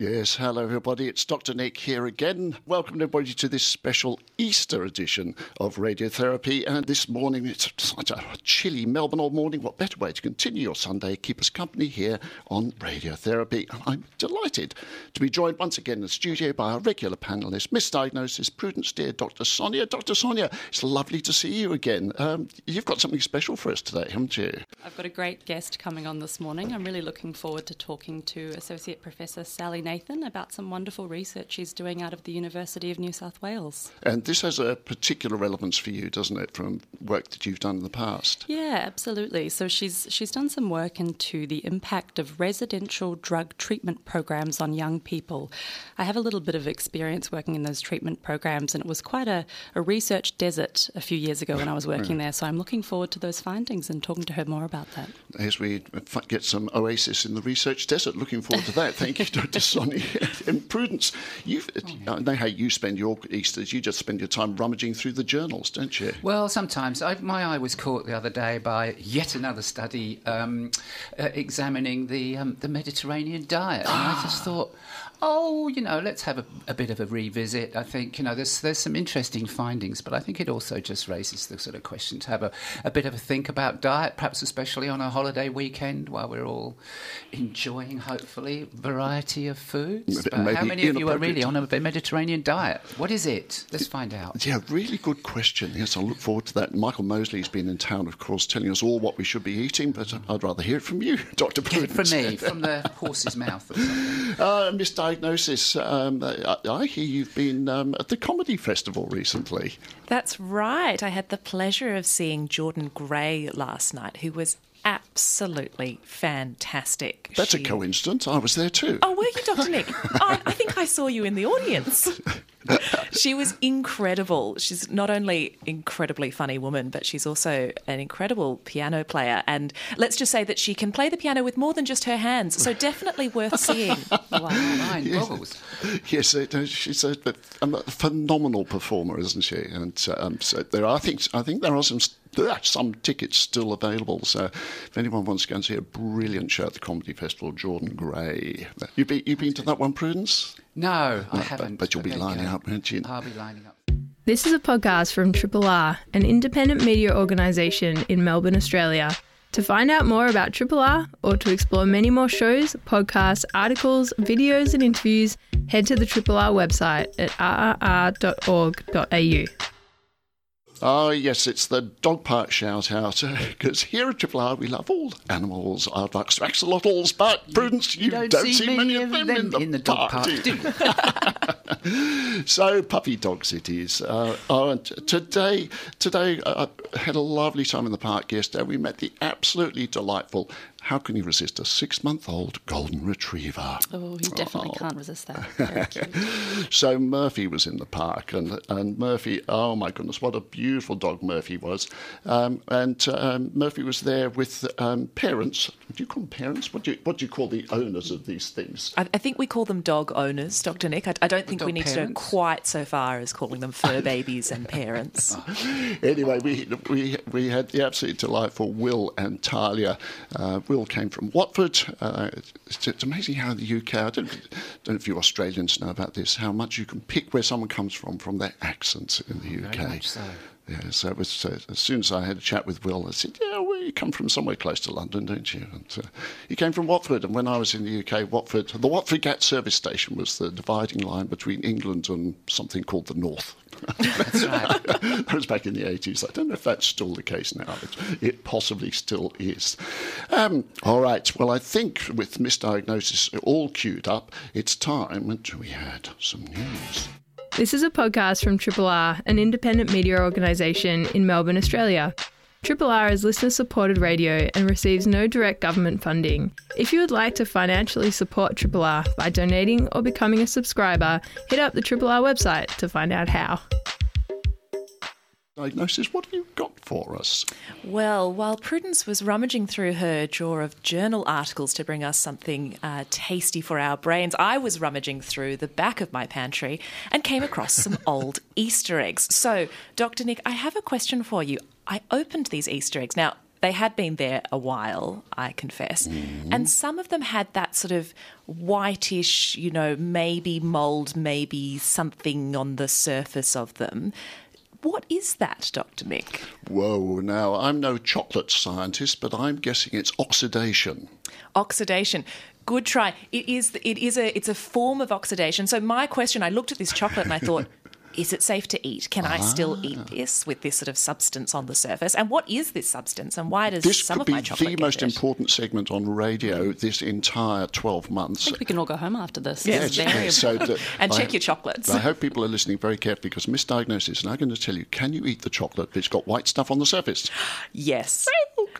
Yes, hello everybody. It's Dr. Nick here again. Welcome everybody to this special Easter edition of Radiotherapy. And this morning, it's such a chilly Melbourne all morning. What better way to continue your Sunday? Keep us company here on Radiotherapy. And I'm delighted to be joined once again in the studio by our regular panelist, Miss Diagnosis Prudence Dear Dr. Sonia. Dr. Sonia, it's lovely to see you again. Um, you've got something special for us today, haven't you? I've got a great guest coming on this morning. I'm really looking forward to talking to Associate Professor Sally Nathan about some wonderful research he's doing out of the University of New South Wales. And this has a particular relevance for you, doesn't it, from work that you've done in the past? Yeah, absolutely. So she's she's done some work into the impact of residential drug treatment programs on young people. I have a little bit of experience working in those treatment programs, and it was quite a, a research desert a few years ago when I was working there. So I'm looking forward to those findings and talking to her more about that. As we get some oasis in the research desert, looking forward to that. Thank you, Dr. Sonia. and Prudence, you I know how you spend your Easters. You just spend your time rummaging through the journals, don't you? Well, sometimes. I, my eye was caught the other day by yet another study um, uh, examining the um, the Mediterranean diet, and I just thought, oh, you know, let's have a, a, bit of a revisit. I think you know there's there's some interesting findings, but I think it also just raises the sort of question to have a, a bit of a think about diet, perhaps especially on a holiday weekend while we're all enjoying, hopefully, variety of foods. But how many of you are really on a Mediterranean diet? What is it? Let's find out. Yeah, really good question. Yes, I look forward to that. Michael Mosley's been in town, of course, telling us all what we should be eating, but I'd rather hear it from you, Dr. Prudence. from me, from the horse's mouth. Uh, Miss Diagnosis. Um, I, I, hear you've been um, at the comedy festival recently. That's right. I had the pleasure of seeing Jordan Gray last night, who was absolutely fantastic. That's she... a coincidence. I was there too. Oh, were you, Dr. Nick? I, I think I saw you in the audience. she was incredible. She's not only incredibly funny woman, but she's also an incredible piano player. And let's just say that she can play the piano with more than just her hands. So definitely worth seeing. wow, nine yes, yes she's a, a, phenomenal performer, isn't she? And um, so there are things. I think there are some there are some tickets still available. So if anyone wants to go and see a brilliant show at the Comedy Festival, Jordan Gray. You've been, you've been to that one, Prudence? No, I haven't. But, but you'll be lining up, won't you? I'll be lining up. This is a podcast from Triple R, an independent media organisation in Melbourne, Australia. To find out more about Triple R or to explore many more shows, podcasts, articles, videos, and interviews, head to the Triple R website at rrr.org.au. Oh, yes, it's the dog park shout out. Because here at Triple R, we love all animals, aardvarks, axolotls, but Prudence, you, you don't, don't, see, see many, of them, in the, in the dog park. park so, puppy dogs it is. Uh, oh, and today, today uh, I had a lovely time in the park yesterday. We met the absolutely delightful how can you resist a six month old golden retriever? Oh, you definitely oh. can't resist that. so Murphy was in the park, and, and Murphy, oh my goodness, what a beautiful dog Murphy was. Um, and um, Murphy was there with um, parents. Do you call them parents? What do you, what do you call the owners of these things? I, I think we call them dog owners, Dr. Nick. I, I don't think we need parents? to go quite so far as calling them fur babies and parents. anyway, we, we, we had the absolutely delightful Will and Talia. Uh, Will came from Watford. Uh, it's, it's, amazing how the UK, I don't, don't know if you Australians know about this, how much you can pick where someone comes from from their accents in the UK. Very much so. Yeah, so was, uh, as soon as I had a chat with Will, I said, "Yeah, well, you come from somewhere close to London, don't you?" And uh, he came from Watford, and when I was in the UK, Watford, the Watford Gap service station was the dividing line between England and something called the North. That's right. that was back in the 80s. I don't know if that's still the case now. It, it possibly still is. Um, all right. Well, I think with Miss Diagnosis all queued up, it's time and we had some news. This is a podcast from Triple R, an independent media organisation in Melbourne, Australia. Triple R is listener supported radio and receives no direct government funding. If you would like to financially support Triple R by donating or becoming a subscriber, hit up the Triple R website to find out how. Diagnosis, what have you got for us? Well, while Prudence was rummaging through her drawer of journal articles to bring us something uh, tasty for our brains, I was rummaging through the back of my pantry and came across some old Easter eggs. So, Dr. Nick, I have a question for you. I opened these Easter eggs. Now, they had been there a while, I confess. And some of them had that sort of whitish, you know, maybe mould, maybe something on the surface of them. What is that, Dr. Nick? Whoa, now, I'm no chocolate scientist, but I'm guessing it's oxidation. Oxidation. Good try. It is. It is a. It's a form of oxidation. So my question. I looked at this chocolate and I thought, is it safe to eat? Can I still eat ah. this with this sort of substance on the surface? And what is this substance? And why does This some of be my chocolate This could be the most it? important segment on radio this entire 12 months. I think we can all go home after this. Yes, It's very yes, so important. that- And I- check your chocolates. I hope people are listening very carefully because misdiagnosis is now going to tell you can you eat the chocolate if it's got white stuff on the surface? Yes.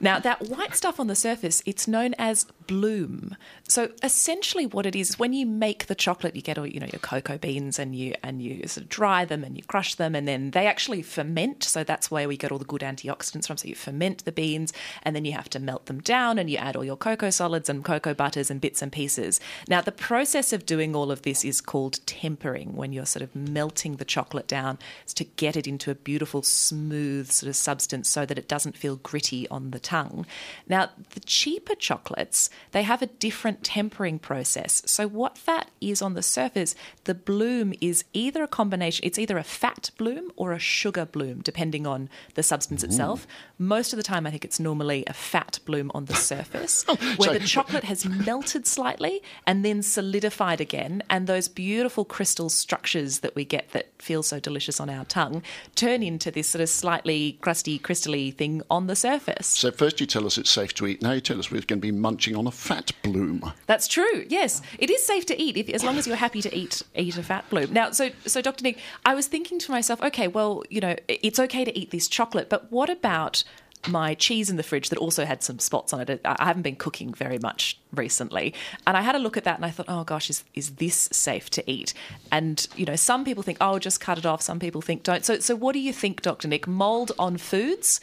Now that white stuff on the surface, it's known as bloom. So essentially, what it is when you make the chocolate, you get all you know your cocoa beans and you and you sort of dry them and you crush them, and then they actually ferment. So that's where we get all the good antioxidants from. So you ferment the beans, and then you have to melt them down, and you add all your cocoa solids and cocoa butters and bits and pieces. Now the process of doing all of this is called tempering. When you're sort of melting the chocolate down, is to get it into a beautiful, smooth sort of substance, so that it doesn't feel gritty on the tongue. Now, the cheaper chocolates, they have a different tempering process. So, what that is on the surface, the bloom is either a combination, it's either a fat bloom or a sugar bloom, depending on the substance itself. Most of the time, I think it's normally a fat bloom on the surface, oh, where so- the chocolate has melted slightly and then solidified again. And those beautiful crystal structures that we get that feel so delicious on our tongue turn into this sort of slightly crusty, crystally thing on the surface. So first you tell us it's safe to eat, now you tell us we're going to be munching on a fat bloom. That's true. Yes, it is safe to eat if, as long as you're happy to eat eat a fat bloom. Now, so so Dr. Nick, I was thinking to myself, okay, well, you know, it's okay to eat this chocolate, but what about my cheese in the fridge that also had some spots on it? I haven't been cooking very much recently, and I had a look at that and I thought, oh gosh, is is this safe to eat? And you know, some people think, oh, just cut it off. Some people think don't. So so what do you think, Dr. Nick? Mold on foods.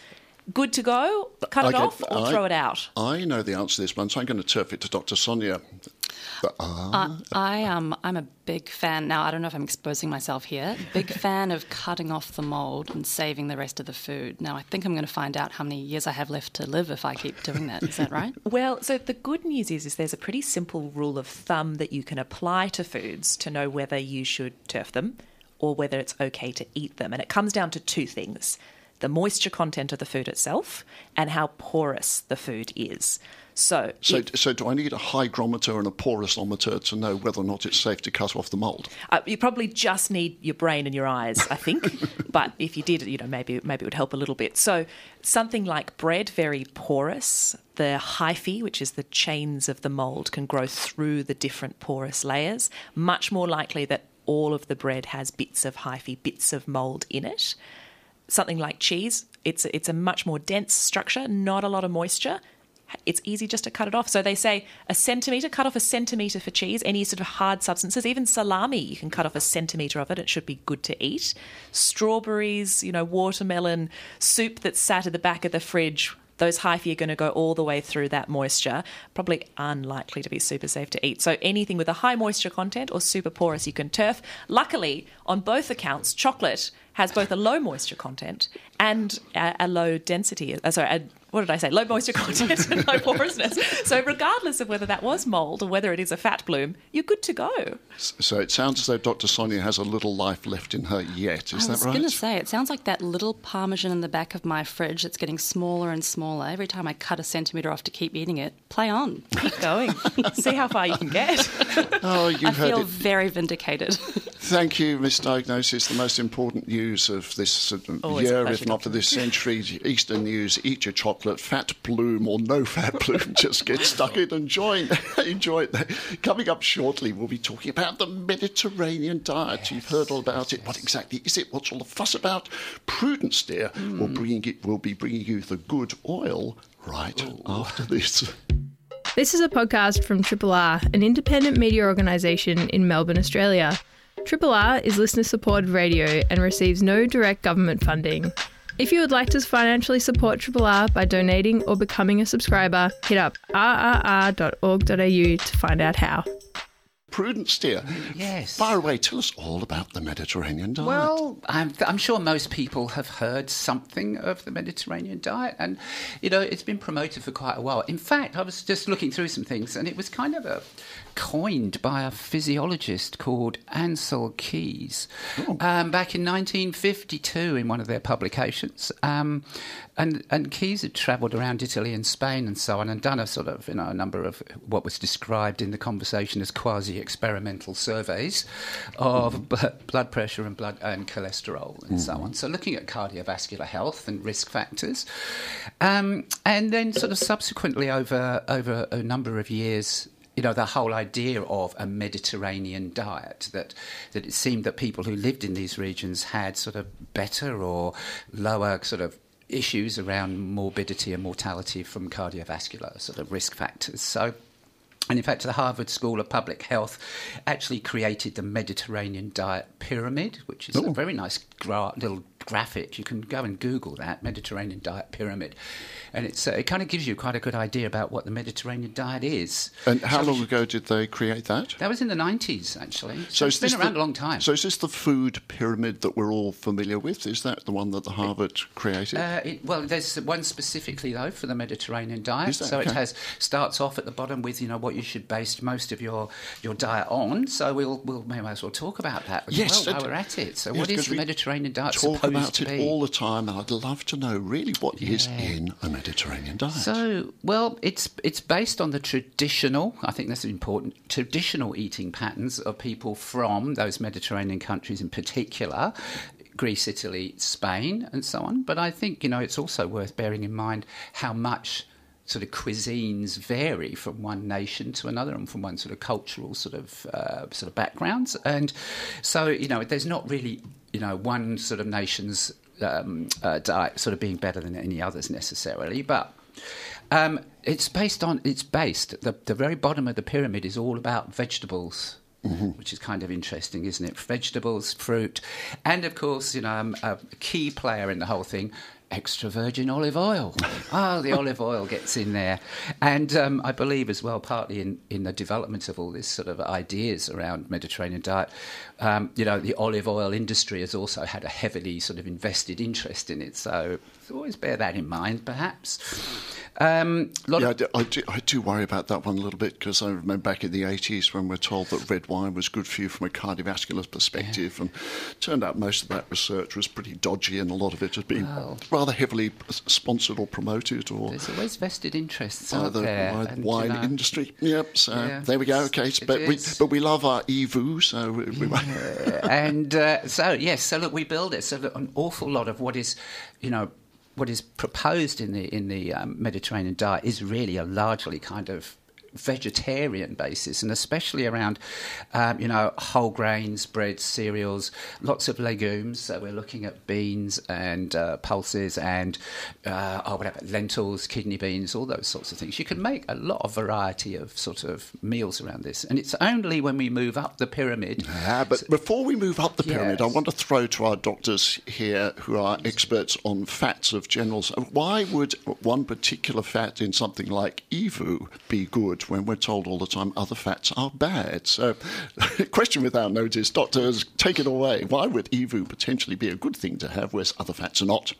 Good to go? Cut it Okay, off or I- throw it out? I know the answer to this one, so I'm going to turf it to Dr. Sonia. But, ah, I um, I'm a big fan. Now I don't know if I'm exposing myself here. Big fan of cutting off the mold and saving the rest of the food. Now I think I'm going to find out how many years I have left to live if I keep doing that. Is that right? Well, so the good news is, is there's a pretty simple rule of thumb that you can apply to foods to know whether you should turf them or whether it's okay to eat them. And it comes down to two things the moisture content of the food itself and how porous the food is. So, so, so do I need a hygrometer and a porosometer to know whether or not it's safe to cut off the mould? Uh, you probably just need your brain and your eyes, I think. but if you did, you know, maybe maybe it would help a little bit. So something like bread, very porous. The hyphae, which is the chains of the mold, can grow through the different porous layers. Much more likely that all of the bread has bits of hyphae, bits of mold in it. Something like cheese, it's it's a much more dense structure, not a lot of moisture it's easy just to cut it off. So they say a centimetre, cut off a centimetre for cheese, any sort of hard substances, even salami, you can cut off a centimetre of it. It should be good to eat. Strawberries, you know, watermelon, soup that's sat at the back of the fridge. Those hyphae are going to go all the way through that moisture. Probably unlikely to be super safe to eat. So anything with a high moisture content or super porous, you can turf. Luckily, on both accounts, chocolate has both a low moisture content and a, a low density. Uh, sorry, a, what did I say? Low moisture content and low porousness. So regardless of whether that was mold or whether it is a fat bloom, you're good to go. So it sounds as though Dr. Sonia has a little life left in her yet. Is that right? I was that right? going to say, it sounds like that little parmesan in the back of my fridge that's getting smaller and smaller. Every time I cut a centimetre off to keep eating it, play on. Keep going. See how far you can get. oh, you I heard feel it. very vindicated. Thank you, Miss Diagnosis. The most important news of this uh, Always year, if not for this century, Easter news. Eat your chocolate, fat bloom or no fat bloom. Just get stuck in and join. Enjoy it. Coming up shortly, we'll be talking about the Mediterranean diet. You've heard all about it. What exactly is it? What's all the fuss about? Prudence, dear, hmm. will bring it. Will be bringing you the good oil right after this. This is a podcast from Triple R, an independent media organisation in Melbourne, Australia. Triple R is listener supported radio and receives no direct government funding. If you would like to financially support Triple R by donating or becoming a subscriber, hit up rrr.org.au to find out how. Prudence, dear. Yes. Fire away. Tell us all about the Mediterranean diet. Well, I'm, I'm sure most people have heard something of the Mediterranean diet, and you know it's been promoted for quite a while. In fact, I was just looking through some things, and it was kind of a, coined by a physiologist called Ancel Keys um, back in 1952 in one of their publications. Um, and and Keys had travelled around Italy and Spain and so on, and done a sort of you know a number of what was described in the conversation as quasi experimental surveys of b- blood pressure and blood and cholesterol and so on. So looking at cardiovascular health and risk factors, um, and then sort of subsequently over over a number of years. You know the whole idea of a Mediterranean diet that that it seemed that people who lived in these regions had sort of better or lower sort of issues around morbidity and mortality from cardiovascular sort of risk factors. So and in fact, the Harvard School of Public Health actually created the Mediterranean Diet Pyramid, which is a oh. very nice gra- little graphic. You can go and Google that Mediterranean Diet Pyramid, and it's uh, it kind of gives you quite a good idea about what the Mediterranean diet is. and how long ago did they create that? That was in the nineties, actually. So, is it's been around the- a long time. So is this the food pyramid that we're all familiar with? Is that the one that the Harvard created? Uh, it, well, there's one specifically though for the Mediterranean diet. So it has starts off at the bottom with you know what you should base most of your, your diet on. So we'll we'll may as well talk about that Yes, well while we're at it. So yes, what is the Mediterranean diet supposed about it be? all the time, and I'd love to know really what is in a Mediterranean diet. So, well, it's it's based on the traditional. I think that's important. Traditional eating patterns of people from those Mediterranean countries, in particular, Greece, Italy, Spain, and so on. But I think you know it's also worth bearing in mind how much sort of cuisines vary from one nation to another and from one sort of cultural sort of uh, sort of backgrounds. And so you know, there's not really you know one sort of nation's um, uh, diet sort of being better than any others necessarily, but. Um, it's based on. It's based. The, the very bottom of the pyramid is all about vegetables, which is kind of interesting, isn't it? Vegetables, fruit, and of course, you know, um, a key player in the whole thing. Extra virgin olive oil. Oh, the olive oil gets in there. And um, I believe as well, partly in, in the development of all this sort of ideas around Mediterranean diet, um, you know, the olive oil industry has also had a heavily sort of invested interest in it. So always bear that in mind, perhaps. Um, lot Yeah, I do, I, do, I do worry about that one a little bit because I remember back in the 80s when we're told that red wine was good for you from a cardiovascular perspective, and turned out most of that research was pretty dodgy and a lot of it has been rather heavily sponsored or promoted or There's always vested interests by the there. wi- and, wine industry. Yep, so Yeah, there we go. Okay, but we, but we love our EVOO, so we, we and uh, so yes, so look, we build it. So that an awful lot of what is, you know, what is proposed in the in the um, Mediterranean diet is really a largely kind of vegetarian basis, and especially around, um, you know, whole grains, breads, cereals, lots of legumes. So we're looking at beans and uh, pulses and uh, oh, whatever, lentils, kidney beans, all those sorts of things. You can make a lot of variety of sort of meals around this, and it's only when we move up the pyramid. Ah, but before we move up the pyramid, I want to throw to our doctors here who are experts on fats of general. Why would one particular fat in something like EVOO be good when we're told all the time other fats are bad? So, question without notice, doctors, take it away. Why would EVOO potentially be a good thing to have, whereas other fats are not?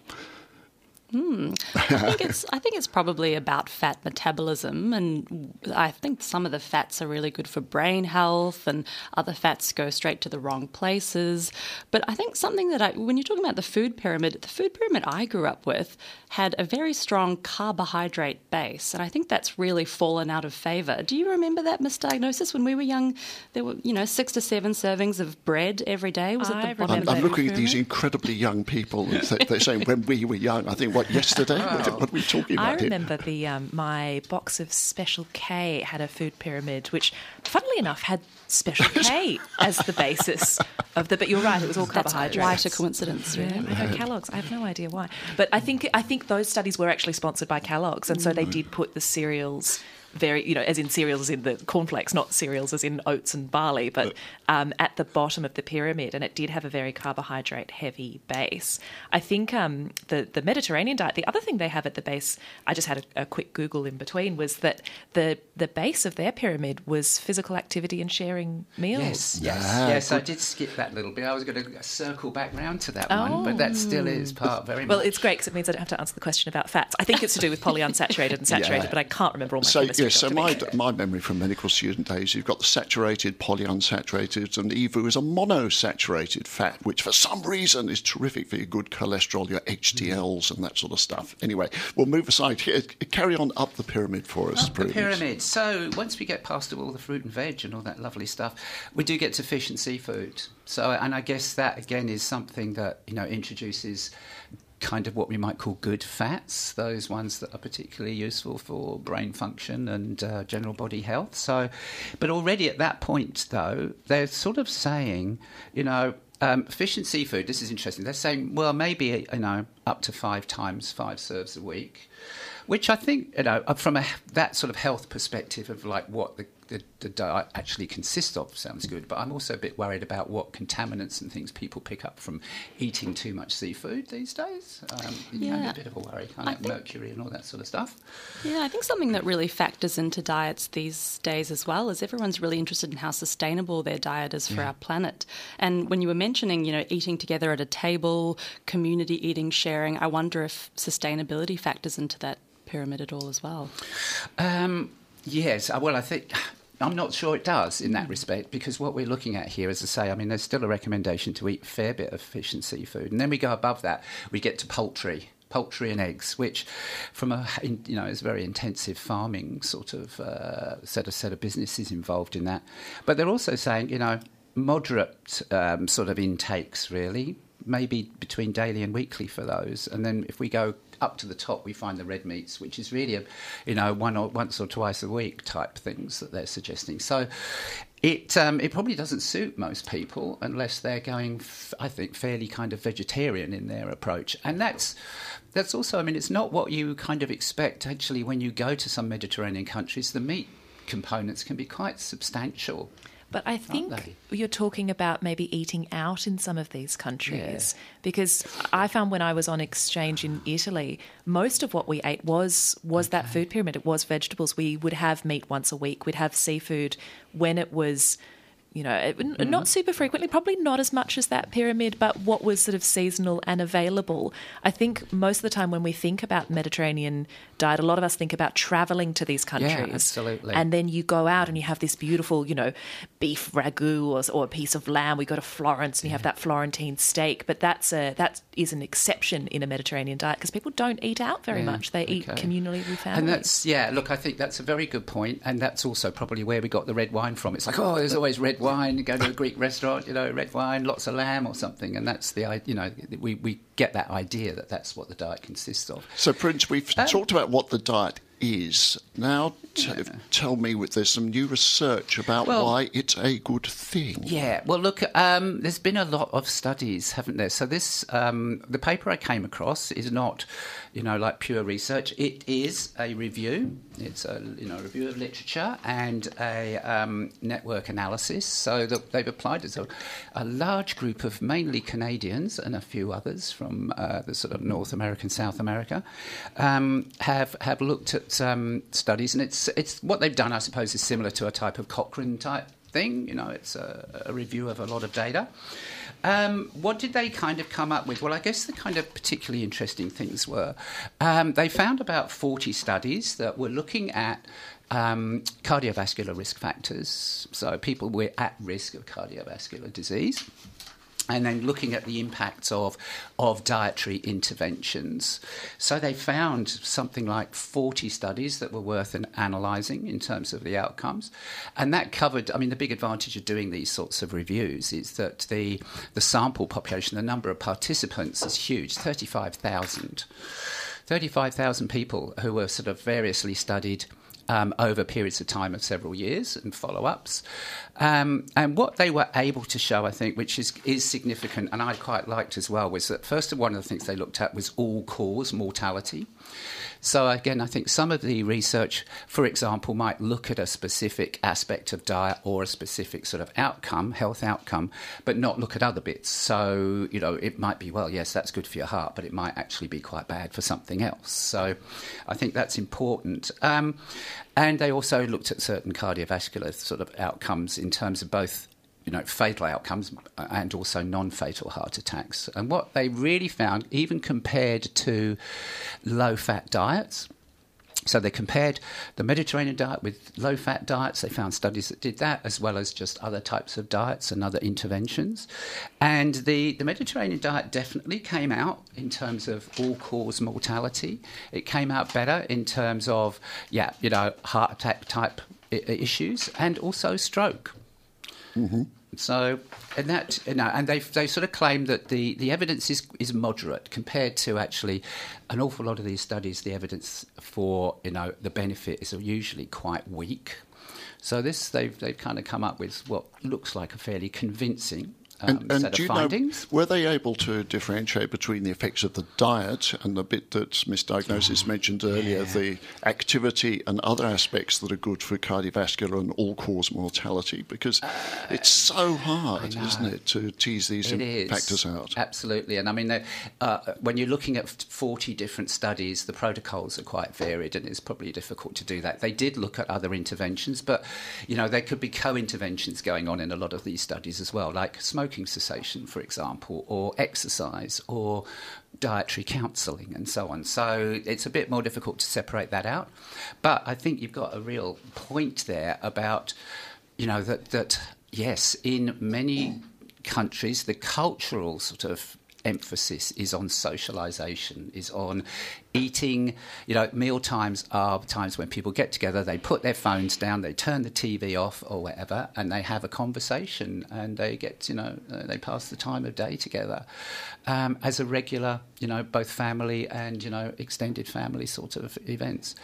Hmm. I think it's I think it's probably about fat metabolism, and I think some of the fats are really good for brain health, and other fats go straight to the wrong places. But I think something that I, when you're talking about the food pyramid, the food pyramid I grew up with had a very strong carbohydrate base, and I think that's really fallen out of favour. Do you remember that Miss Diagnosis when we were young? There were you know six to seven servings of bread every day. Was I at the bottom I'm, I'm food looking at these incredibly young people. They- They're saying when we were young. I think what yesterday. What, what are we talking about I here? remember the um, my box of Special K had a food pyramid, which, funnily enough, had Special K as the basis of the. But you're right; it was all That's carbohydrates. quite a coincidence, Yeah. I know Kellogg's. I have no idea why, but I think I think those studies were actually sponsored by Kellogg's, and so they did put the cereals very, you know, as in cereals as in the cornflakes, not cereals as in oats and barley, but um, at the bottom of the pyramid, and it did have a very carbohydrate heavy base. I think um, the the Mediterranean diet. The other thing they have at the base, I just had a, a quick Google in between, was that the the base of their pyramid was physical activity and sharing meals. Yes, yes, Ah, yes. I did skip that little bit. I was going to circle back round to that one, but that still is part very Well, much. it's great because it means I don't have to answer the question about fats. I think it's to do with polyunsaturated and saturated, Yeah. but I can't remember all my So chemistry. Yes, so my my memory from medical student days, you've got the saturated, polyunsaturated, and EVOO is a monosaturated fat, which for some reason is terrific for your good cholesterol, your HDLs, and that sort of stuff. Anyway, we'll move aside here. Carry on up the pyramid for us, Up the pyramid. So once we get past all the fruit and veg and all that lovely stuff, we do get to fish and seafood. So, and I guess that again is something that you know introduces kind of what we might call good fats, those ones that are particularly useful for brain function and uh, general body health. So, but already at that point, though, they're sort of saying, you know. Um, fish and seafood. This is interesting. They're saying, well, maybe you know, up to five times five serves a week which I think you know from a that sort of health perspective of like what the, the, the diet actually consists of sounds good. But I'm also a bit worried about what contaminants and things people pick up from eating too much seafood these days. Um, Yeah. a bit of a worry, kind of think- mercury and all that sort of stuff. Yeah, I think something that really factors into diets these days as well is everyone's really interested in how sustainable their diet is for our planet. And when you were mentioning, you know, eating together at a table, community eating, sharing, I wonder if sustainability factors into that pyramid at all as well. Um, yes, uh, well, I think. I'm not sure it does in that respect because what we're looking at here, as I say, I mean, there's still a recommendation to eat a fair bit of fish and seafood, and then we go above that, we get to poultry, poultry and eggs, which, from a you know, is very intensive farming sort of uh, set of set of businesses involved in that. But they're also saying, you know, moderate um, sort of intakes, really, maybe between daily and weekly for those, and then if we go up to the top, we find the red meats, which is really a, you know, one or once or twice a week type things that they're suggesting. So, it um, it probably doesn't suit most people unless they're going, f- I think, fairly kind of vegetarian in their approach, and that's. That's also, I mean, it's not what you kind of expect actually when you go to some Mediterranean countries. The meat components can be quite substantial. But I think you're talking about maybe eating out in some of these countries because I found when I was on exchange in Italy, most of what we ate was was that food pyramid. It was vegetables. We would have meat once a week. We'd have seafood when it was. You know, Mm-hmm. not super frequently, probably not as much as that pyramid, but what was sort of seasonal and available. I think most of the time when we think about Mediterranean diet, a lot of us think about traveling to these countries. Yeah, absolutely. And then you go out and you have this beautiful, you know, beef ragu or, or a piece of lamb. We go to Florence and you have that Florentine steak, but that's a that is an exception in a Mediterranean diet because people don't eat out very Yeah, much. They eat communally with families. And that's yeah. Look, I think that's a very good point. point, and that's also probably where we got the red wine from. It's like, oh, there's always red wine. You go to a Greek restaurant, you know, red wine, lots of lamb or something, and that's the you know we we get that idea that that's what the diet consists of. So, Prince, we've Um, talked about what the diet is. Now, t- tell me, there's some new research about Well- why it's a good thing. Yeah, well, look, um, there's been a lot of studies, haven't there? So this, um, the paper I came across is not, you know, like pure research. It is a review. It's a you know review of literature and a um, network analysis. So that they've applied it to a large group of mainly Canadians and a few others from uh, the sort of North America and South America um, have have looked at um, studies, and it's it's what they've done. I suppose is similar to a type of Cochrane type thing. You know, it's a, a review of a lot of data. Um, what did they kind of come up with? Well, I guess the kind of particularly interesting things were um, they found about 40 studies that were looking at um, cardiovascular risk factors, so people were at risk of cardiovascular disease and then looking at the impacts of of dietary interventions. So they found something like 40 studies that were worth an analysing in terms of the outcomes, and that covered. I mean, the big advantage of doing these sorts of reviews is that the the sample population, the number of participants, is huge, 35,000. 35,000 people who were sort of variously studied um, over periods of time of several years and follow ups. Um, and what they were able to show, I think, which is, is significant, and I quite liked as well, was that first of one of the things they looked at was all cause mortality. So, again, I think some of the research, for example, might look at a specific aspect of diet or a specific sort of outcome, health outcome, but not look at other bits. So, you know, it might be, well, yes, that's good for your heart, but it might actually be quite bad for something else. So, I think that's important. Um, and they also looked at certain cardiovascular sort of outcomes in terms of both you know, fatal outcomes and also non-fatal heart attacks. And what they really found, even compared to low-fat diets, so they compared the Mediterranean diet with low fat diets. They found studies that did that, as well as just other types of diets and other interventions. And the, the Mediterranean diet definitely came out in terms of all cause mortality. It came out better in terms of, yeah, you know, heart attack type issues and also stroke. Mm-hmm. So, and that, you know, and they they sort of claim that the, the evidence is is moderate compared to actually an awful lot of these studies. The evidence for you know the benefit is usually quite weak. So this they've they've kind of come up with what looks like a fairly convincing um, and, and set do of you findings. know, were they able to differentiate between the effects of the diet and the bit that Miss Diagnosis mentioned earlier, the activity and other aspects that are good for cardiovascular and all-cause mortality? Because it's so hard, isn't it, to tease these It in- is. factors out? Absolutely. And I mean, uh, when you're looking at 40 different studies, the protocols are quite varied and it's probably difficult to do that. They did look at other interventions, but, you know, there could be co interventions going on in a lot of these studies as well, like smoking cessation, for example, or exercise, or dietary counselling, and so on. So it's a bit more difficult to separate that out. But I think you've got a real point there about, you know, that, that yes, in many countries, the cultural sort of emphasis is on socialization, is on eating. You know, meal times are times when people get together, they put their phones down, they turn the TV off or whatever, and they have a conversation and they get, you know, uh, they pass the time of day together um, as a regular, you know, both family and, you know, extended family sort of events.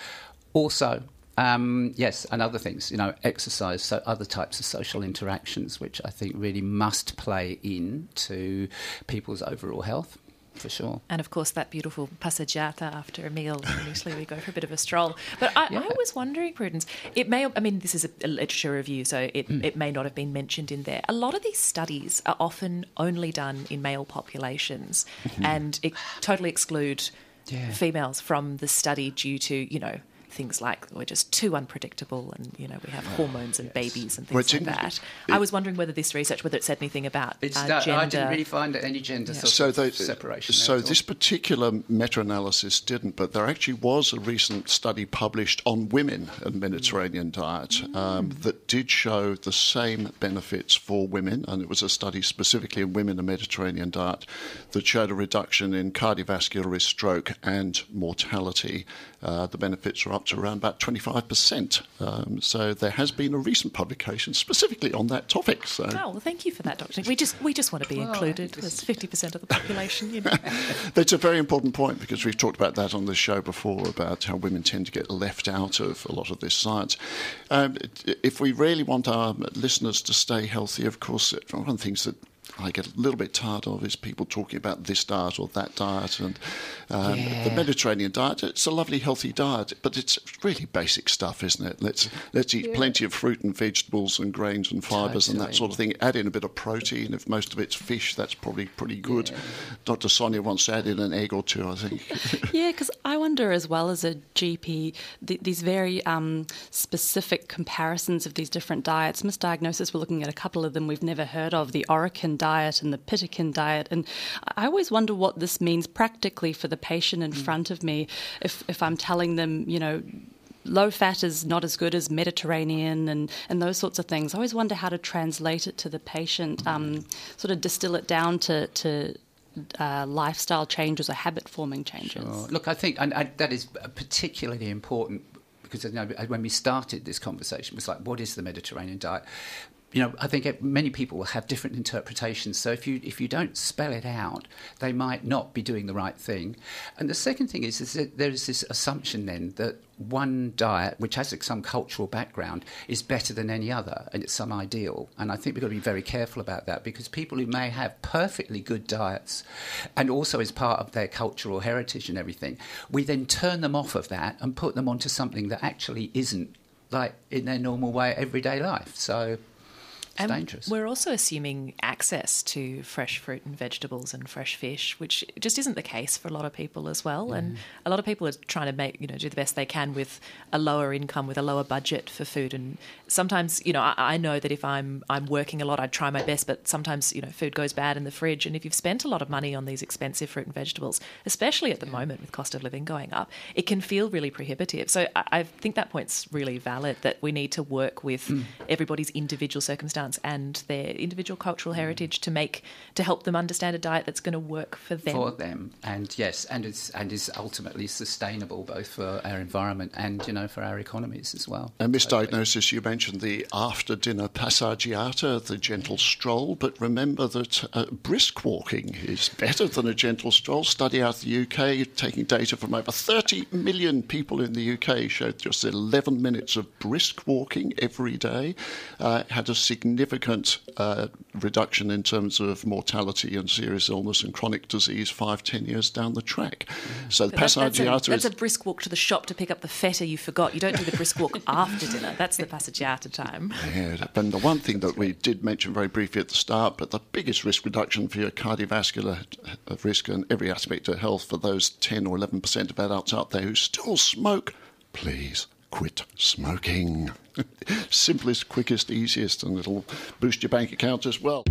Also, um, yes, and other things, you know, exercise, so other types of social interactions, which I think really must play in to people's overall health, for sure. And of course, that beautiful passeggiata after a meal. Usually we go for a bit of a stroll. But I, I was wondering, Prudence, it may, I mean, this is a, a literature review, so it, Hmm. it may not have been mentioned in there. A lot of these studies are often only done in male populations and it totally exclude Mm-hmm. Yeah. females from the study due to, you know, things like we're just too unpredictable and, you know, we have hormones and babies and things it's like that. it- I was wondering whether this research, whether it said anything about It's uh, that, gender. I didn't really find any gender sort So, of they, separation. so there this particular meta-analysis didn't, but there actually was a recent study published on women and Mediterranean diet um, that did show the same benefits for women, and it was a study specifically in women and Mediterranean diet that showed a reduction in cardiovascular risk, stroke, and mortality. Uh, the benefits are up to around about 25%. Um, so there has been a recent publication specifically on that topic. So. Oh well, thank you for that, Doctor. Nick. We just we just want to be included as fifty percent of the population. You know. That's a very important point because we've talked about that on this show before about how women tend to get left out of a lot of this science. Um, if we really want our listeners to stay healthy, of course, one of the things that I get a little bit tired of is people talking about this diet or that diet and um, the Mediterranean diet. It's a lovely, healthy diet, but it's really basic stuff, isn't it? Let's let's eat plenty of fruit and vegetables and grains and fibres and that sort of thing. Add in a bit of protein. If most of it's fish, that's probably pretty good. Dr. Sonia wants to add in an egg or two, I think. Yeah, because I wonder, as well as a GP, th- these very um, specific comparisons of these different diets. Miss Diagnosis, we're looking at a couple of them we've never heard of the Orican diet and the Pritikin diet. And I always wonder what this means practically for the patient in front of me if, if I'm telling them, you know, low fat is not as good as Mediterranean and, and those sorts of things. I always wonder how to translate it to the patient, um, sort of distill it down to, to uh, lifestyle changes or habit forming changes. Sure. Look, I think and, and that is particularly important because you know, when we started this conversation, it was like, what is the Mediterranean diet? You know, I think many people will have different interpretations. So if you if you don't spell it out, they might not be doing the right thing. And the second thing is, is that there is this assumption then that one diet, which has some cultural background, is better than any other, and it's some ideal. And I think we've got to be very careful about that because people who may have perfectly good diets, and also as part of their cultural heritage and everything, we then turn them off of that and put them onto something that actually isn't like in their normal way everyday life. So it's And dangerous. We're also assuming access to fresh fruit and vegetables and fresh fish, which just isn't the case for a lot of people as well. And mm. a lot of people are trying to make, you know, do the best they can with a lower income, with a lower budget for food. And sometimes, you know, I, I know that if I'm I'm working a lot, I try my best, but sometimes, you know, food goes bad in the fridge. And if you've spent a lot of money on these expensive fruit and vegetables, especially at the moment with cost of living going up, it can feel really prohibitive. So I, I think that point's really valid that we need to work with mm. everybody's individual circumstance and their individual cultural heritage to make to help them understand a diet that's going to work for them. for them, and yes, and it's and is ultimately sustainable both for our environment and you know for our economies as well. A Totally. Miss Diagnosis, you mentioned the after dinner passeggiata, the gentle stroll, but remember that uh, brisk walking is better than a gentle stroll. Study out of the UK, taking data from over 30 million people in the UK, showed just 11 minutes of brisk walking every day uh, had a significant uh, reduction in terms of mortality and serious illness and chronic disease five, ten years down the track. So the But that- that's, a, that's a brisk walk to the shop to pick up the feta you forgot. You don't do the brisk walk after dinner. That's the passeggiata time. Yeah, and the one thing that we did mention very briefly at the start, but the biggest risk reduction for your cardiovascular uh, risk and every aspect of health for those 10 or 11% of adults out there who still smoke, please quit smoking. Simplest, quickest, easiest, and it'll boost your bank account as well.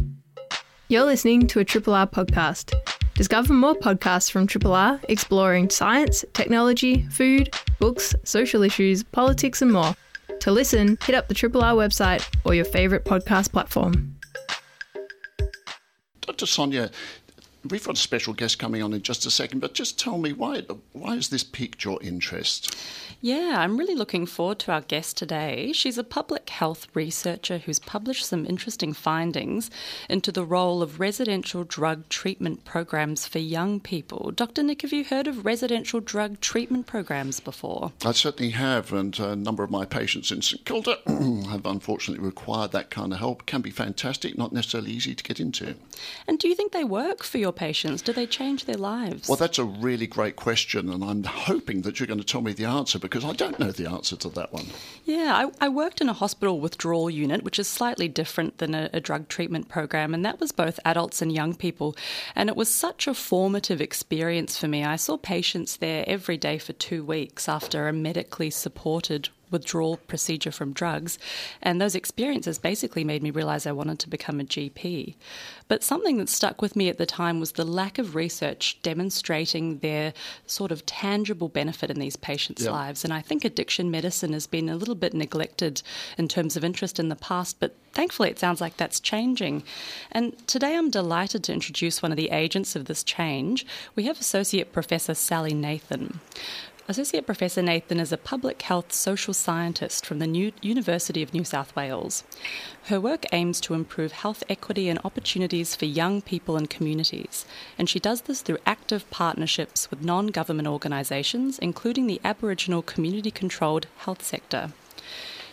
You're listening to a Triple R podcast. Discover more podcasts from Triple R exploring science, technology, food, books, social issues, politics, and more. To listen, hit up the Triple R website or your favourite podcast platform. Dr. Sonia, we've got a special guest coming on in just a second, but just tell me why, why has this piqued your interest? Yeah, I'm really looking forward to our guest today. She's a public health researcher who's published some interesting findings into the role of residential drug treatment programs for young people. Dr. Nick, have you heard of residential drug treatment programs before? I certainly have, and a number of my patients in St Kilda have unfortunately required that kind of help. It Can be fantastic, not necessarily easy to get into. And do you think they work for your patients? Do they change their lives? Well, that's a really great question, and I'm hoping that you're going to tell me the answer because I don't know the answer to that one. Yeah, I, I worked in a hospital withdrawal unit, which is slightly different than a, a drug treatment program, and that was both adults and young people. And it was such a formative experience for me. I saw patients there every day for two weeks after a medically supported withdrawal procedure from drugs. And those experiences basically made me realize I wanted to become a GP. But something that stuck with me at the time was the lack of research demonstrating their sort of tangible benefit in these patients' Yeah. lives. And I think addiction medicine has been a little bit neglected in terms of interest in the past, but thankfully it sounds like that's changing. And today I'm delighted to introduce one of the agents of this change. We have Associate Professor Sally Nathan. Associate Professor Nathan is a public health social scientist from the New University of New South Wales. Her work aims to improve health equity and opportunities for young people and communities, and she does this through active partnerships with non government organisations, including the Aboriginal community controlled health sector.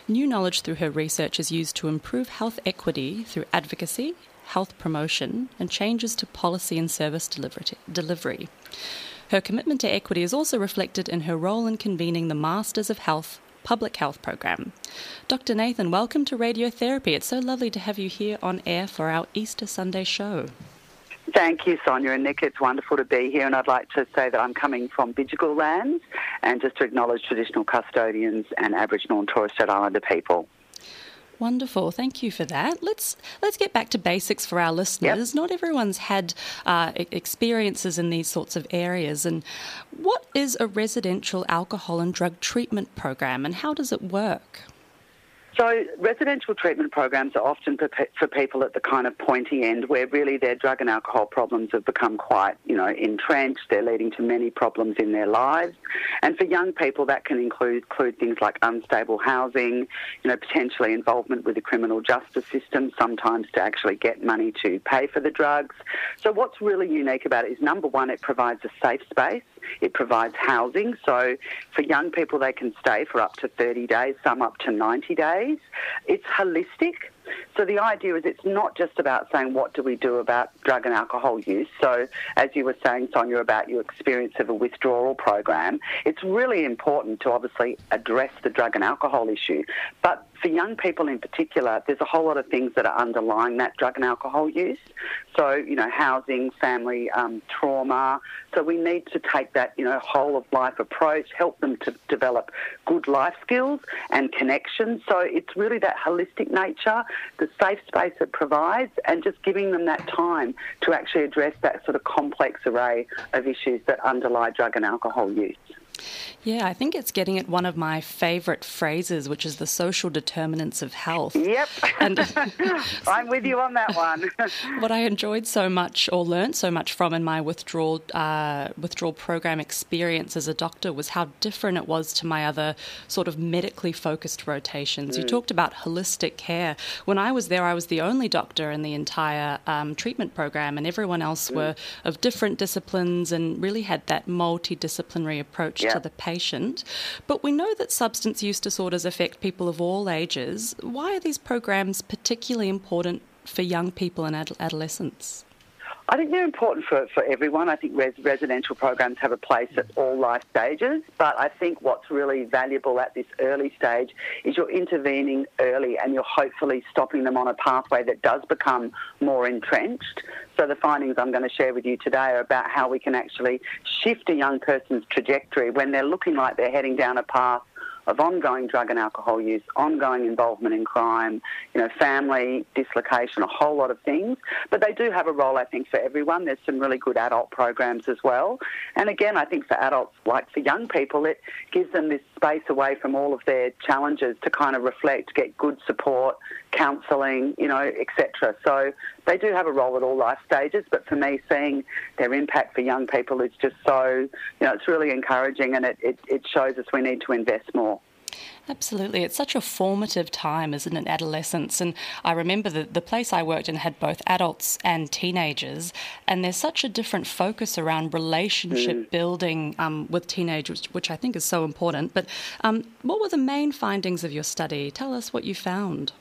New knowledge through her research is used to improve health equity through advocacy, health promotion, and changes to policy and service delivery. Her commitment to equity is also reflected in her role in convening the Masters of Health Public Health Program. Dr. Nathan, welcome to Radiotherapy. It's so lovely to have you here on air for our Easter Sunday show. Thank you, Sonia and Nick. It's wonderful to be here, and I'd like to say that I'm coming from Bidjigal lands, and just to acknowledge traditional custodians and Aboriginal and Torres Strait Islander people. Wonderful, thank you for that. Let's let's get back to basics for our listeners. Not everyone's had uh, experiences in these sorts of areas. And what is a residential alcohol and drug treatment program, and how does it work? So, residential treatment programs are often for, people at the kind of pointy end where really their drug and alcohol problems have become quite, you know, entrenched. They're leading to many problems in their lives. And for young people, that can include, include things like unstable housing, you know, potentially involvement with the criminal justice system, sometimes to actually get money to pay for the drugs. So, what's really unique about it is number one, it provides a safe space. It provides housing. So for young people, they can stay for up to 30 days, some up to 90 days. It's holistic. So the idea is it's not just about saying what do we do about drug and alcohol use. So as you were saying, Sonia, about your experience of a withdrawal program, it's really important to obviously address the drug and alcohol issue. But for young people in particular, there's a whole lot of things that are underlying that drug and alcohol use. So, you know, housing, family um, trauma. So we need to take that, you know, whole of life approach, help them to develop good life skills and connections. So it's really that holistic nature, the safe space it provides, and just giving them that time to actually address that sort of complex array of issues that underlie drug and alcohol use. Yeah, I think it's getting at one of my favourite phrases, which is the social determinants of health. Yep. And I'm with you on that one. what I enjoyed so much or learned so much from in my withdrawal uh, withdrawal program experience as a doctor was how different it was to my other sort of medically focused rotations. Mm. You talked about holistic care. When I was there, I was the only doctor in the entire um, treatment program, and everyone else mm. were of different disciplines and really had that multidisciplinary approach to the patient. But we know that substance use disorders affect people of all ages. Why are these programs particularly important for young people and ad- adolescents? I think they're important for, for everyone. I think res- residential programs have a place at all life stages, but I think what's really valuable at this early stage is you're intervening early and you're hopefully stopping them on a pathway that does become more entrenched. So the findings I'm going to share with you today are about how we can actually shift a young person's trajectory when they're looking like they're heading down a path of ongoing drug and alcohol use, ongoing involvement in crime, you know, family dislocation, a whole lot of things. But they do have a role, I think, for everyone. There's some really good adult programs as well. And again, I think for adults, like for young people, it gives them this space away from all of their challenges to kind of reflect, get good support, counselling, you know, etc. So they do have a role at all life stages, but for me, seeing their impact for young people is just so, you know, it's really encouraging and it, it, it shows us we need to invest more. Absolutely. It's such a formative time, isn't it, adolescence? And I remember that the place I worked in had both adults and teenagers, and there's such a different focus around relationship mm. building um, with teenagers, which I think is so important. But um, what were the main findings of your study? Tell us what you found.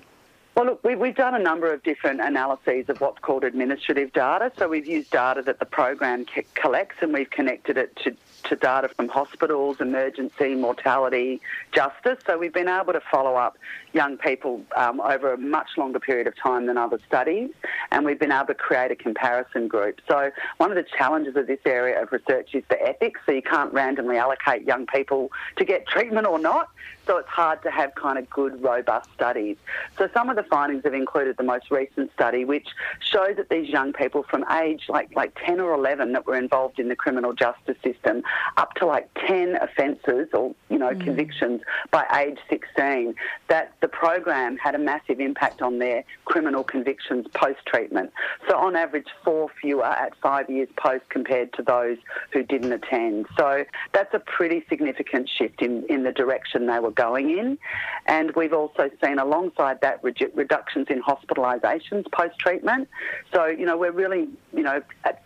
Well, look, we, have done a number of different analyses of what's called administrative data. So we've used data that the program collects and we've connected it to to data from hospitals, emergency, mortality, justice. So we've been able to follow up young people um, over a much longer period of time than other studies, and we've been able to create a comparison group. So one of the challenges of this area of research is the ethics. So you can't randomly allocate young people to get treatment or not. So it's hard to have kind of good, robust studies. So some of the findings have included the most recent study, which showed that these young people from age like like 10 or 11 that were involved in the criminal justice system up to like 10 offences or, you know, mm. convictions by age 16, that the program had a massive impact on their criminal convictions post-treatment. So on average, four fewer at five years post compared to those who didn't attend. So that's a pretty significant shift in, in the direction they were going in. And we've also seen alongside that reductions in hospitalisations post-treatment. So, you know, we're really, you know, at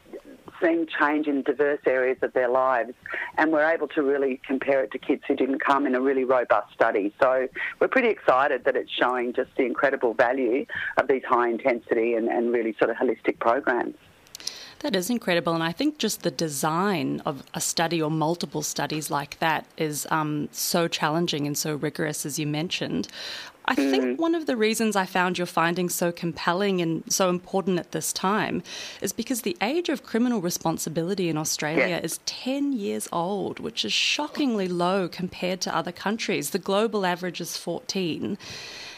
seeing change in diverse areas of their lives, and we're able to really compare it to kids who didn't come in a really robust study. So we're pretty excited that it's showing just the incredible value of these high intensity and, and really sort of holistic programs. That is incredible. And I think just the design of a study or multiple studies like that is um, so challenging and so rigorous, as you mentioned. I think mm. one of the reasons I found your findings so compelling and so important at this time is because the age of criminal responsibility in Australia yeah. is 10 years old, which is shockingly low compared to other countries. The global average is 14.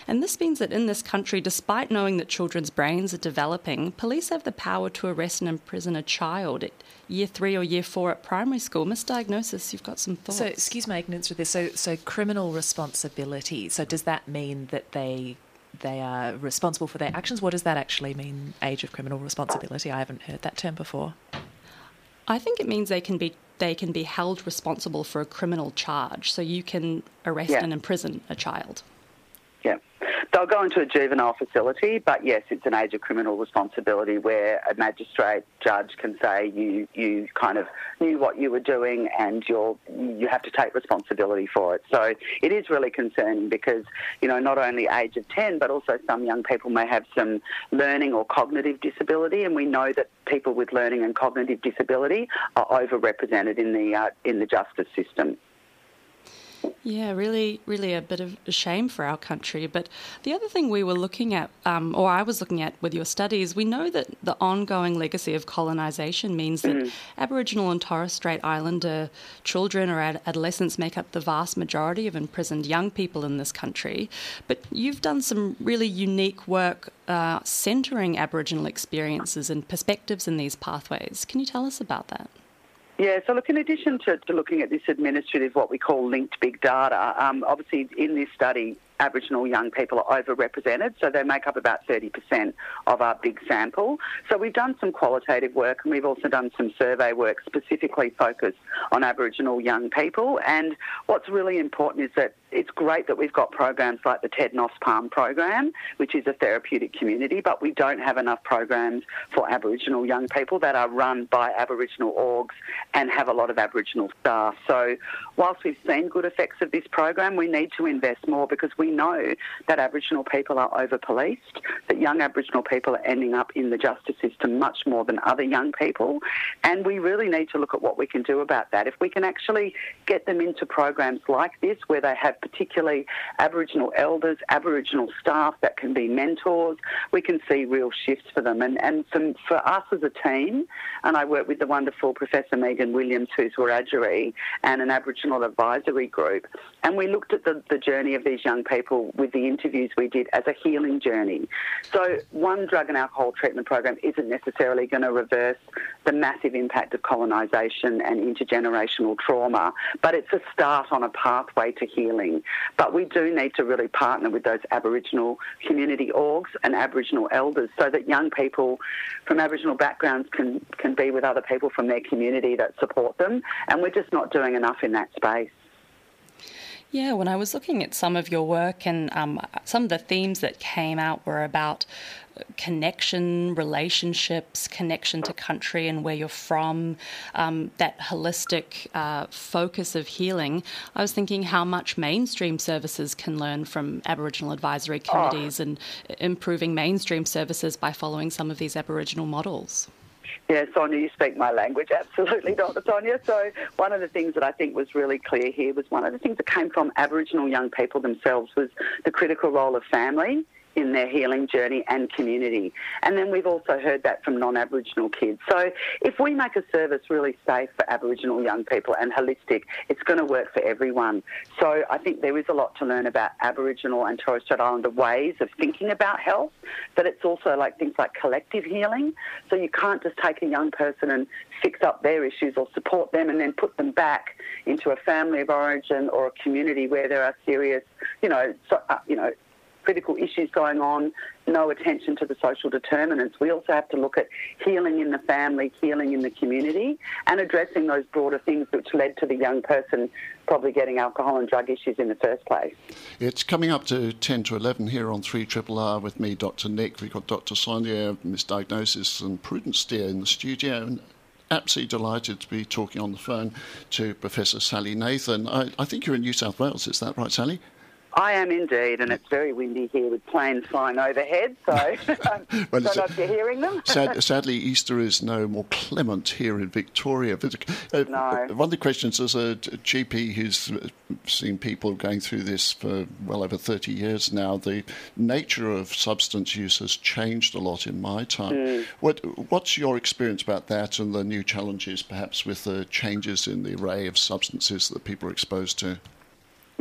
And this means that in this country, despite knowing that children's brains are developing, police have the power to arrest and imprison a child at year three or year four at primary school. Miss Diagnosis, you've got some thoughts. So, excuse my ignorance with this. So, so criminal responsibility. So, does that mean that they they are responsible for their actions? What does that actually mean? Age of criminal responsibility. I haven't heard that term before. I think it means they can be they can be held responsible for a criminal charge. So you can arrest Yeah. and imprison a child. They'll go into a juvenile facility, but yes, it's an age of criminal responsibility where a magistrate judge can say you, you kind of knew what you were doing and you're, you have to take responsibility for it. So it is really concerning because, you know, not only age of 10, but also some young people may have some learning or cognitive disability, and we know that people with learning and cognitive disability are overrepresented in the, uh, in the justice system. Yeah, really, really a bit of a shame for our country. But the other thing we were looking at, um, or I was looking at with your studies, we know that the ongoing legacy of colonisation means that Aboriginal and Torres Strait Islander children or ad- adolescents make up the vast majority of imprisoned young people in this country. But you've done some really unique work uh, centering Aboriginal experiences and perspectives in these pathways. Can you tell us about that? Yeah, so look, in addition to, to looking at this administrative, what we call linked big data, um, obviously in this study, Aboriginal young people are overrepresented, so they make up about 30% of our big sample. So we've done some qualitative work and we've also done some survey work specifically focused on Aboriginal young people. And what's really important is that it's great that we've got programs like the Ted Noffs Palm program, which is a therapeutic community, but we don't have enough programs for Aboriginal young people that are run by Aboriginal orgs and have a lot of Aboriginal staff. So whilst we've seen good effects of this program, we need to invest more because we know that Aboriginal people are over policed, that young Aboriginal people are ending up in the justice system much more than other young people. And we really need to look at what we can do about that. If we can actually get them into programs like this where they have particularly Aboriginal elders, Aboriginal staff that can be mentors, we can see real shifts for them. And, and for us as a team, and I work with the wonderful Professor Megan Williams, who's Wiradjuri, and an Aboriginal advisory group, and we looked at the, the journey of these young people with the interviews we did as a healing journey. So one drug and alcohol treatment program isn't necessarily going to reverse the massive impact of colonisation and intergenerational trauma, but it's a start on a pathway to healing. But we do need to really partner with those Aboriginal community orgs and Aboriginal elders so that young people from Aboriginal backgrounds can, can be with other people from their community that support them. And we're just not doing enough in that space. Yeah, when I was looking at some of your work and um, some of the themes that came out were about connection, relationships, connection to country and where you're from, um, that holistic uh, focus of healing. I was thinking how much mainstream services can learn from Aboriginal advisory committees and improving mainstream services by following some of these Aboriginal models. Yeah, Sonia, you speak my language. Absolutely, Dr. Sonia. So, one of the things that I think was really clear here was one of the things that came from Aboriginal young people themselves was the critical role of family in their healing journey and community. And then we've also heard that from non Aboriginal kids. So, if we make a service really safe for Aboriginal young people and holistic, it's going to work for everyone. So, I think there is a lot to learn about Aboriginal and Torres Strait Islander ways of thinking about health, but it's also like things like collective healing. So, you can't just take a young person and fix up their issues or support them and then put them back into a family of origin or a community where there are serious, you know, so, uh, you know, critical issues going on, no attention to the social determinants. We also have to look at healing in the family, healing in the community, and addressing those broader things which led to the young person probably getting alcohol and drug issues in the first place. It's coming up to 10 to 11 here on 3 Triple R with me, Dr. Nick. We've got Dr. Sonia, Miss Diagnosis, and Prudence Dear in the studio. And absolutely delighted to be talking on the phone to Professor Sally Nathan. I, I think you're in New South Wales, is that right, Sally? I am indeed, and it's very windy here with planes flying overhead, so I Well, know a- you're hearing them. Sad, sadly, Easter is no more clement here in Victoria. But, uh, No. One of the questions as a GP who's uh, seen people going through this for well over 30 years now, the nature of substance use has changed a lot in my time. What, what's your experience about that and the new challenges perhaps with the changes in the array of substances that people are exposed to?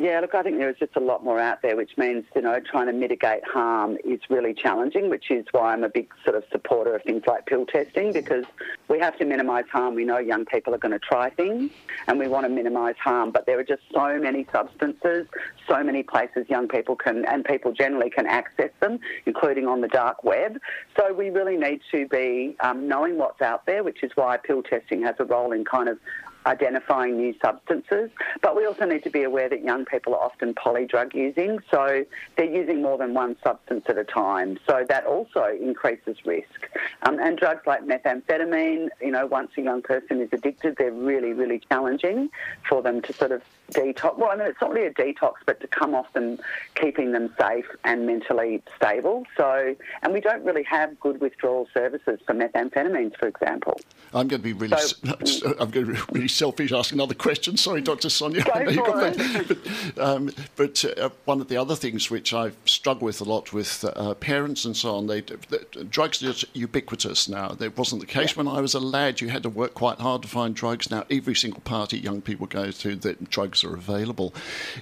Yeah, look, I think there is just a lot more out there, which means, you know, trying to mitigate harm is really challenging, which is why I'm a big sort of supporter of things like pill testing because we have to minimise harm. We know young people are going to try things and we want to minimise harm, but there are just so many substances, so many places young people can, and people generally can access them, including on the dark web. So we really need to be um, knowing what's out there, which is why pill testing has a role in kind of identifying new substances. But we also need to be aware that young people are often polydrug using, so they're using more than one substance at a time. So that also increases risk. Um, and drugs like methamphetamine, you know, once a young person is addicted, they're really, really challenging for them to sort of detox. Well, I mean, it's not really a detox, but to come off them, keeping them safe and mentally stable. So, and we don't really have good withdrawal services for methamphetamines, for example. I'm going to be really, so, I'm going to be really selfish. Ask another question. Sorry, Dr. Sonia. Go for it. but, um, but uh, one of the other things which I struggle with a lot with uh, parents and so on, they, they, drugs are ubiquitous now. That wasn't the case yeah. when I was a lad. You had to work quite hard to find drugs. Now every single party young people go to, that drugs are available,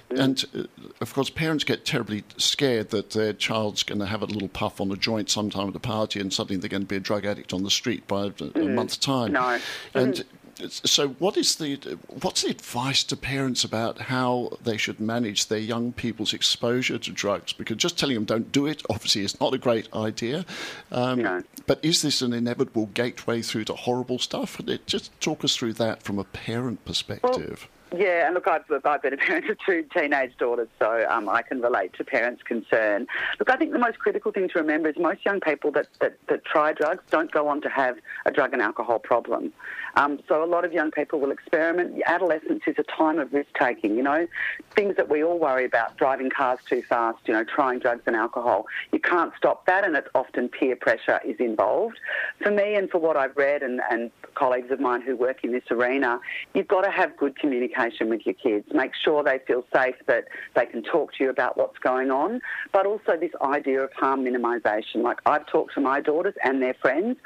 mm. and uh, of course parents get terribly scared that their child's going to have a little puff on a joint sometime at a party, and suddenly they're going to be a drug addict on the street by a, a mm. month's time. No. And mm so what is the what's the advice to parents about how they should manage their young people's exposure to drugs? Because just telling them don't do it obviously is not a great idea. Um, no. But is this an inevitable gateway through to horrible stuff? Just talk us through that from a parent perspective. Well, yeah, and look, I've, I've been a parent of two teenage daughters, so um, I can relate to parents' concern. Look, I think the most critical thing to remember is most young people that, that, that try drugs don't go on to have a drug and alcohol problem. Um, so a lot of young people will experiment. Adolescence is a time of risk taking, you know, things that we all worry about, driving cars too fast, you know, trying drugs and alcohol. You can't stop that, and it's often peer pressure is involved. For me and for what I've read and, and colleagues of mine who work in this arena, you've got to have good communication with your kids. Make sure they feel safe, that they can talk to you about what's going on, but also this idea of harm minimisation. Like I've talked to my daughters and their friends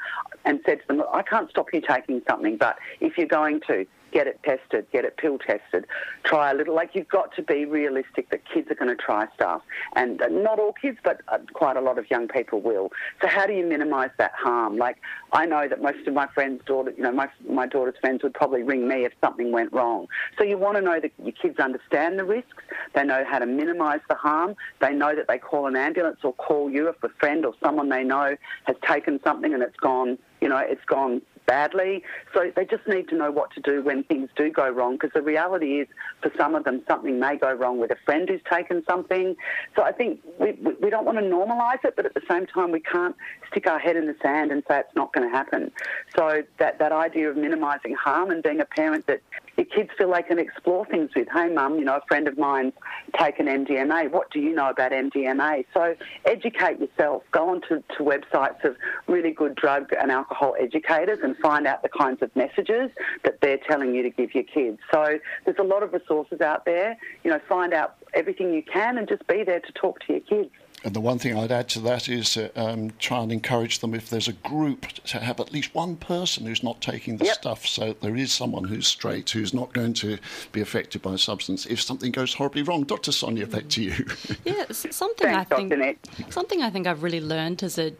and said to them, I can't stop you taking something, but if you're going to, get it tested, get it pill tested, try a little. Like you've got to be realistic that kids are going to try stuff, and uh, not all kids, but uh, quite a lot of young people will. So how do you minimise that harm? Like I know that most of my friends' daughter, you know, my my daughter's friends would probably ring me if something went wrong. So you want to know that your kids understand the risks, they know how to minimise the harm, they know that they call an ambulance or call you if a friend or someone they know has taken something and it's gone, you know, it's gone badly. So they just need to know what to do when things do go wrong because the reality is for some of them something may go wrong with a friend who's taken something. So I think we, we don't want to normalise it, but at the same time we can't stick our head in the sand and say it's not going to happen. So that, that idea of minimising harm and being a parent that your kids feel they can explore things with. Hey, mum, you know, a friend of mine's taken MDMA. What do you know about MDMA? So educate yourself. Go on to, to websites of really good drug and alcohol educators and find out the kinds of messages that they're telling you to give your kids. So there's a lot of resources out there. You know, find out everything you can and just be there to talk to your kids. And the one thing I'd add to that is uh, um, try and encourage them if there's a group to have at least one person who's not taking the yep. stuff. So there is someone who's straight, who's not going to be affected by a substance if something goes horribly wrong. Dr. Sonia, back to you. yeah, something Thanks, I think something I think I've really learned as a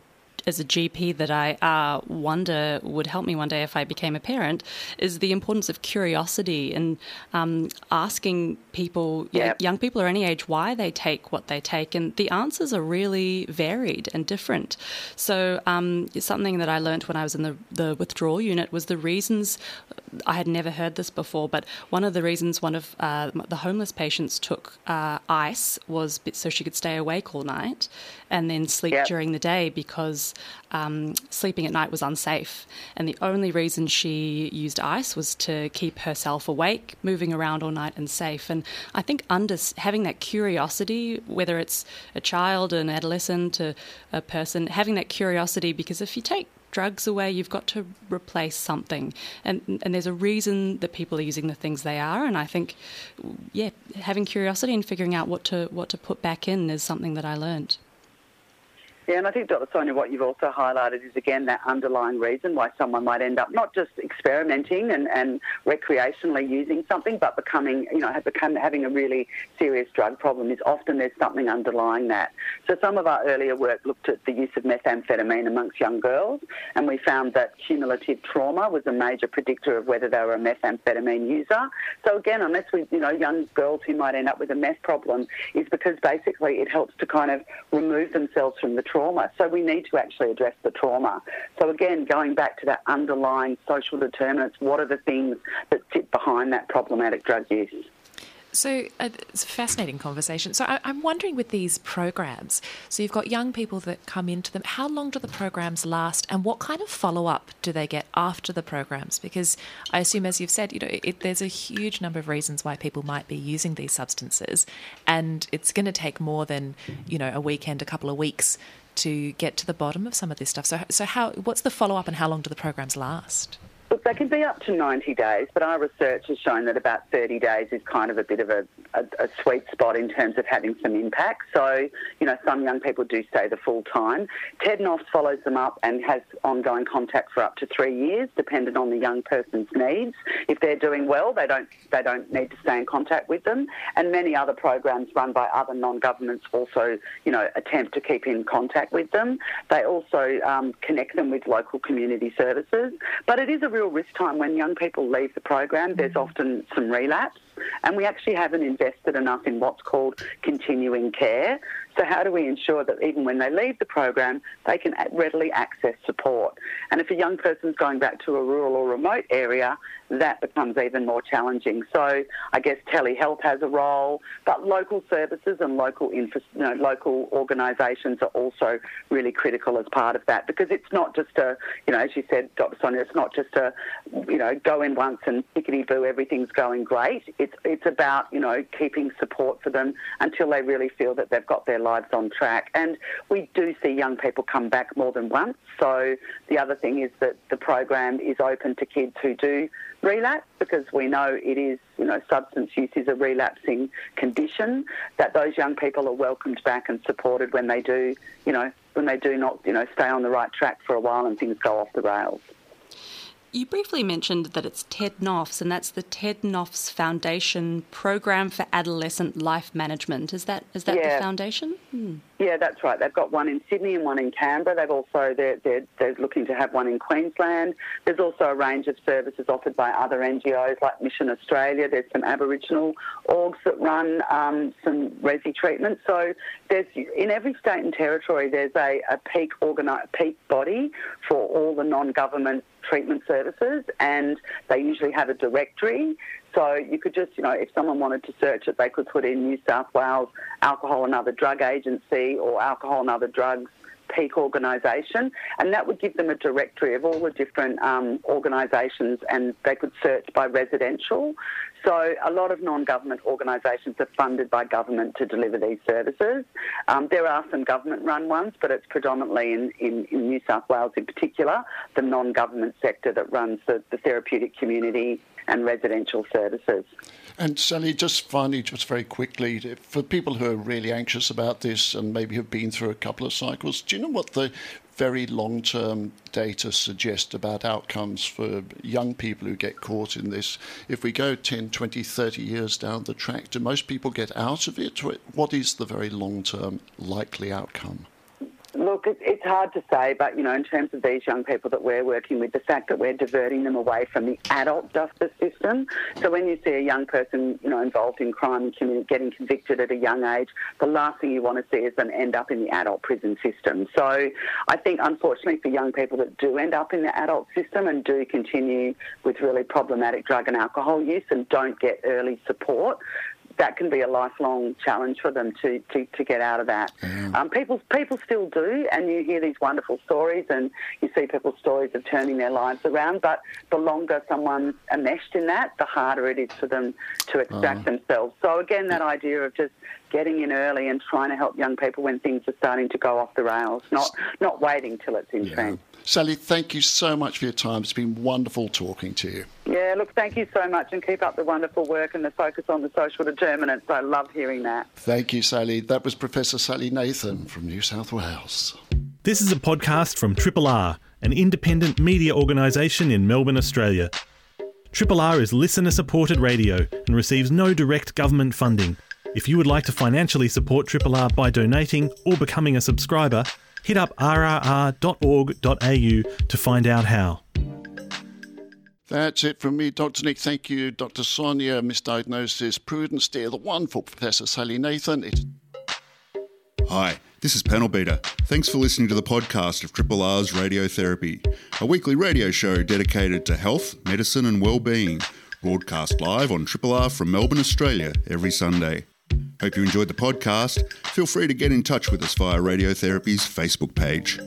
as a GP that I uh, wonder would help me one day if I became a parent is the importance of curiosity and um, asking people, young people or any age, why they take what they take. And the answers are really varied and different. So, um, something that I learned when I was in the, the withdrawal unit was the reasons I had never heard this before, but one of the reasons one of uh, the homeless patients took uh, ice was so she could stay awake all night and then sleep yep. during the day because um, sleeping at night was unsafe. And the only reason she used ice was to keep herself awake, moving around all night and safe. And I think under, having that curiosity, whether it's a child, an adolescent, a, a person, having that curiosity, because if you take drugs away, you've got to replace something. And, and there's a reason that people are using the things they are. And I think, yeah, having curiosity and figuring out what to, what to put back in is something that I learned. Yeah, and I think, Dr. Sonia, what you've also highlighted is again that underlying reason why someone might end up not just experimenting and, and recreationally using something, but becoming, you know, become, having a really serious drug problem is often there's something underlying that. So some of our earlier work looked at the use of methamphetamine amongst young girls, and we found that cumulative trauma was a major predictor of whether they were a methamphetamine user. So again, unless we, you know, young girls who might end up with a meth problem, is because basically it helps to kind of remove themselves from the trauma. So we need to actually address the trauma. So again, going back to that underlying social determinants, what are the things that sit behind that problematic drug use? So uh, it's a fascinating conversation. So I, am wondering with these programs, so you've got young people that come into them. How long do the programs last, and what kind of follow up do they get after the programs? Because I assume, as you've said, you know, it, there's a huge number of reasons why people might be using these substances, and it's going to take more than you know a weekend, a couple of weeks to get to the bottom of some of this stuff. So, so how? What's the follow up, and how long do the programs last? Look, they can be up to 90 days, but our research has shown that about 30 days is kind of a bit of a, a, a, sweet spot in terms of having some impact. So, you know, some young people do stay the full time. Ted Noffs follows them up and has ongoing contact for up to three years, depending on the young person's needs. If they're doing well, they don't they don't need to stay in contact with them. And many other programs run by other non-governments also, you know, attempt to keep in contact with them. They also um, connect them with local community services. But it is a real risk time when young people leave the program. There's often some relapse, and we actually haven't invested enough in what's called continuing care. So, how do we ensure that even when they leave the program, they can readily access support? And if a young person's going back to a rural or remote area, that becomes even more challenging. So, I guess telehealth has a role, but local services and local infra- you know, local organisations are also really critical as part of that because it's not just a, you know, as you said, Dr. Sonia, it's not just a, you know, go in once and pickety boo, everything's going great. It's it's about you know keeping support for them until they really feel that they've got their lives on track. And we do see young people come back more than once. So the other thing is that the program is open to kids who do relapse because we know it is, you know, substance use is a relapsing condition, that those young people are welcomed back and supported when they do, you know, when they do not, you know, stay on the right track for a while and things go off the rails. You briefly mentioned that it's Ted Noffs, and that's the Ted Noffs Foundation Program for Adolescent Life Management. Is that is that yeah. the foundation? Hmm. Yeah, that's right. They've got one in Sydney and one in Canberra. They've also they're, they're, they're looking to have one in Queensland. There's also a range of services offered by other NGOs like Mission Australia. There's some Aboriginal orgs that run um, some resi treatment. So there's in every state and territory there's a, a peak organi- peak body for all the non-government treatment services, and they usually have a directory. So you could just, you know, if someone wanted to search it, they could put in New South Wales Alcohol and Other Drug Agency or Alcohol and Other Drugs peak organisation, and that would give them a directory of all the different um, organisations, and they could search by residential. So a lot of non-government organisations are funded by government to deliver these services. Um, there are some government-run ones, but it's predominantly in, in, in, New South Wales in particular, the non-government sector that runs the, the therapeutic community and residential services. And Sally, just finally, just very quickly, for people who are really anxious about this and maybe have been through a couple of cycles, do you know what the very long term data suggest about outcomes for young people who get caught in this? If we go 10, 20, 30 years down the track, do most people get out of it? What is the very long term likely outcome? Look, it's hard to say, but you know, in terms of these young people that we're working with, the fact that we're diverting them away from the adult justice system. So when you see a young person, you know, involved in crime and getting convicted at a young age, the last thing you want to see is them end up in the adult prison system. So I think, unfortunately, for young people that do end up in the adult system and do continue with really problematic drug and alcohol use and don't get early support, that can be a lifelong challenge for them to, to, to get out of that. Um, people people still do, and you hear these wonderful stories, and you see people's stories of turning their lives around. But the longer someone's enmeshed in that, the harder it is for them to extract uh-huh. themselves. So again, that idea of just getting in early and trying to help young people when things are starting to go off the rails, not not waiting till it's entrenched. Yeah. Sally, thank you so much for your time. It's been wonderful talking to you. Yeah, look, thank you so much and keep up the wonderful work and the focus on the social determinants. I love hearing that. Thank you, Sally. That was Professor Sally Nathan from New South Wales. This is a podcast from Triple R, an independent media organisation in Melbourne, Australia. Triple R is listener supported radio and receives no direct government funding. If you would like to financially support Triple R by donating or becoming a subscriber, hit up rrr.org.au to find out how. That's it from me, Dr. Nick. Thank you, Dr. Sonia, misdiagnosis, Prudence Dear, the wonderful Professor Sally Nathan. It's Hi, this is Panel Beater. Thanks for listening to the podcast of Triple R's Radiotherapy, a weekly radio show dedicated to health, medicine, and well-being. Broadcast live on Triple R from Melbourne, Australia, every Sunday. Hope you enjoyed the podcast. Feel free to get in touch with us via Radiotherapy's Facebook page.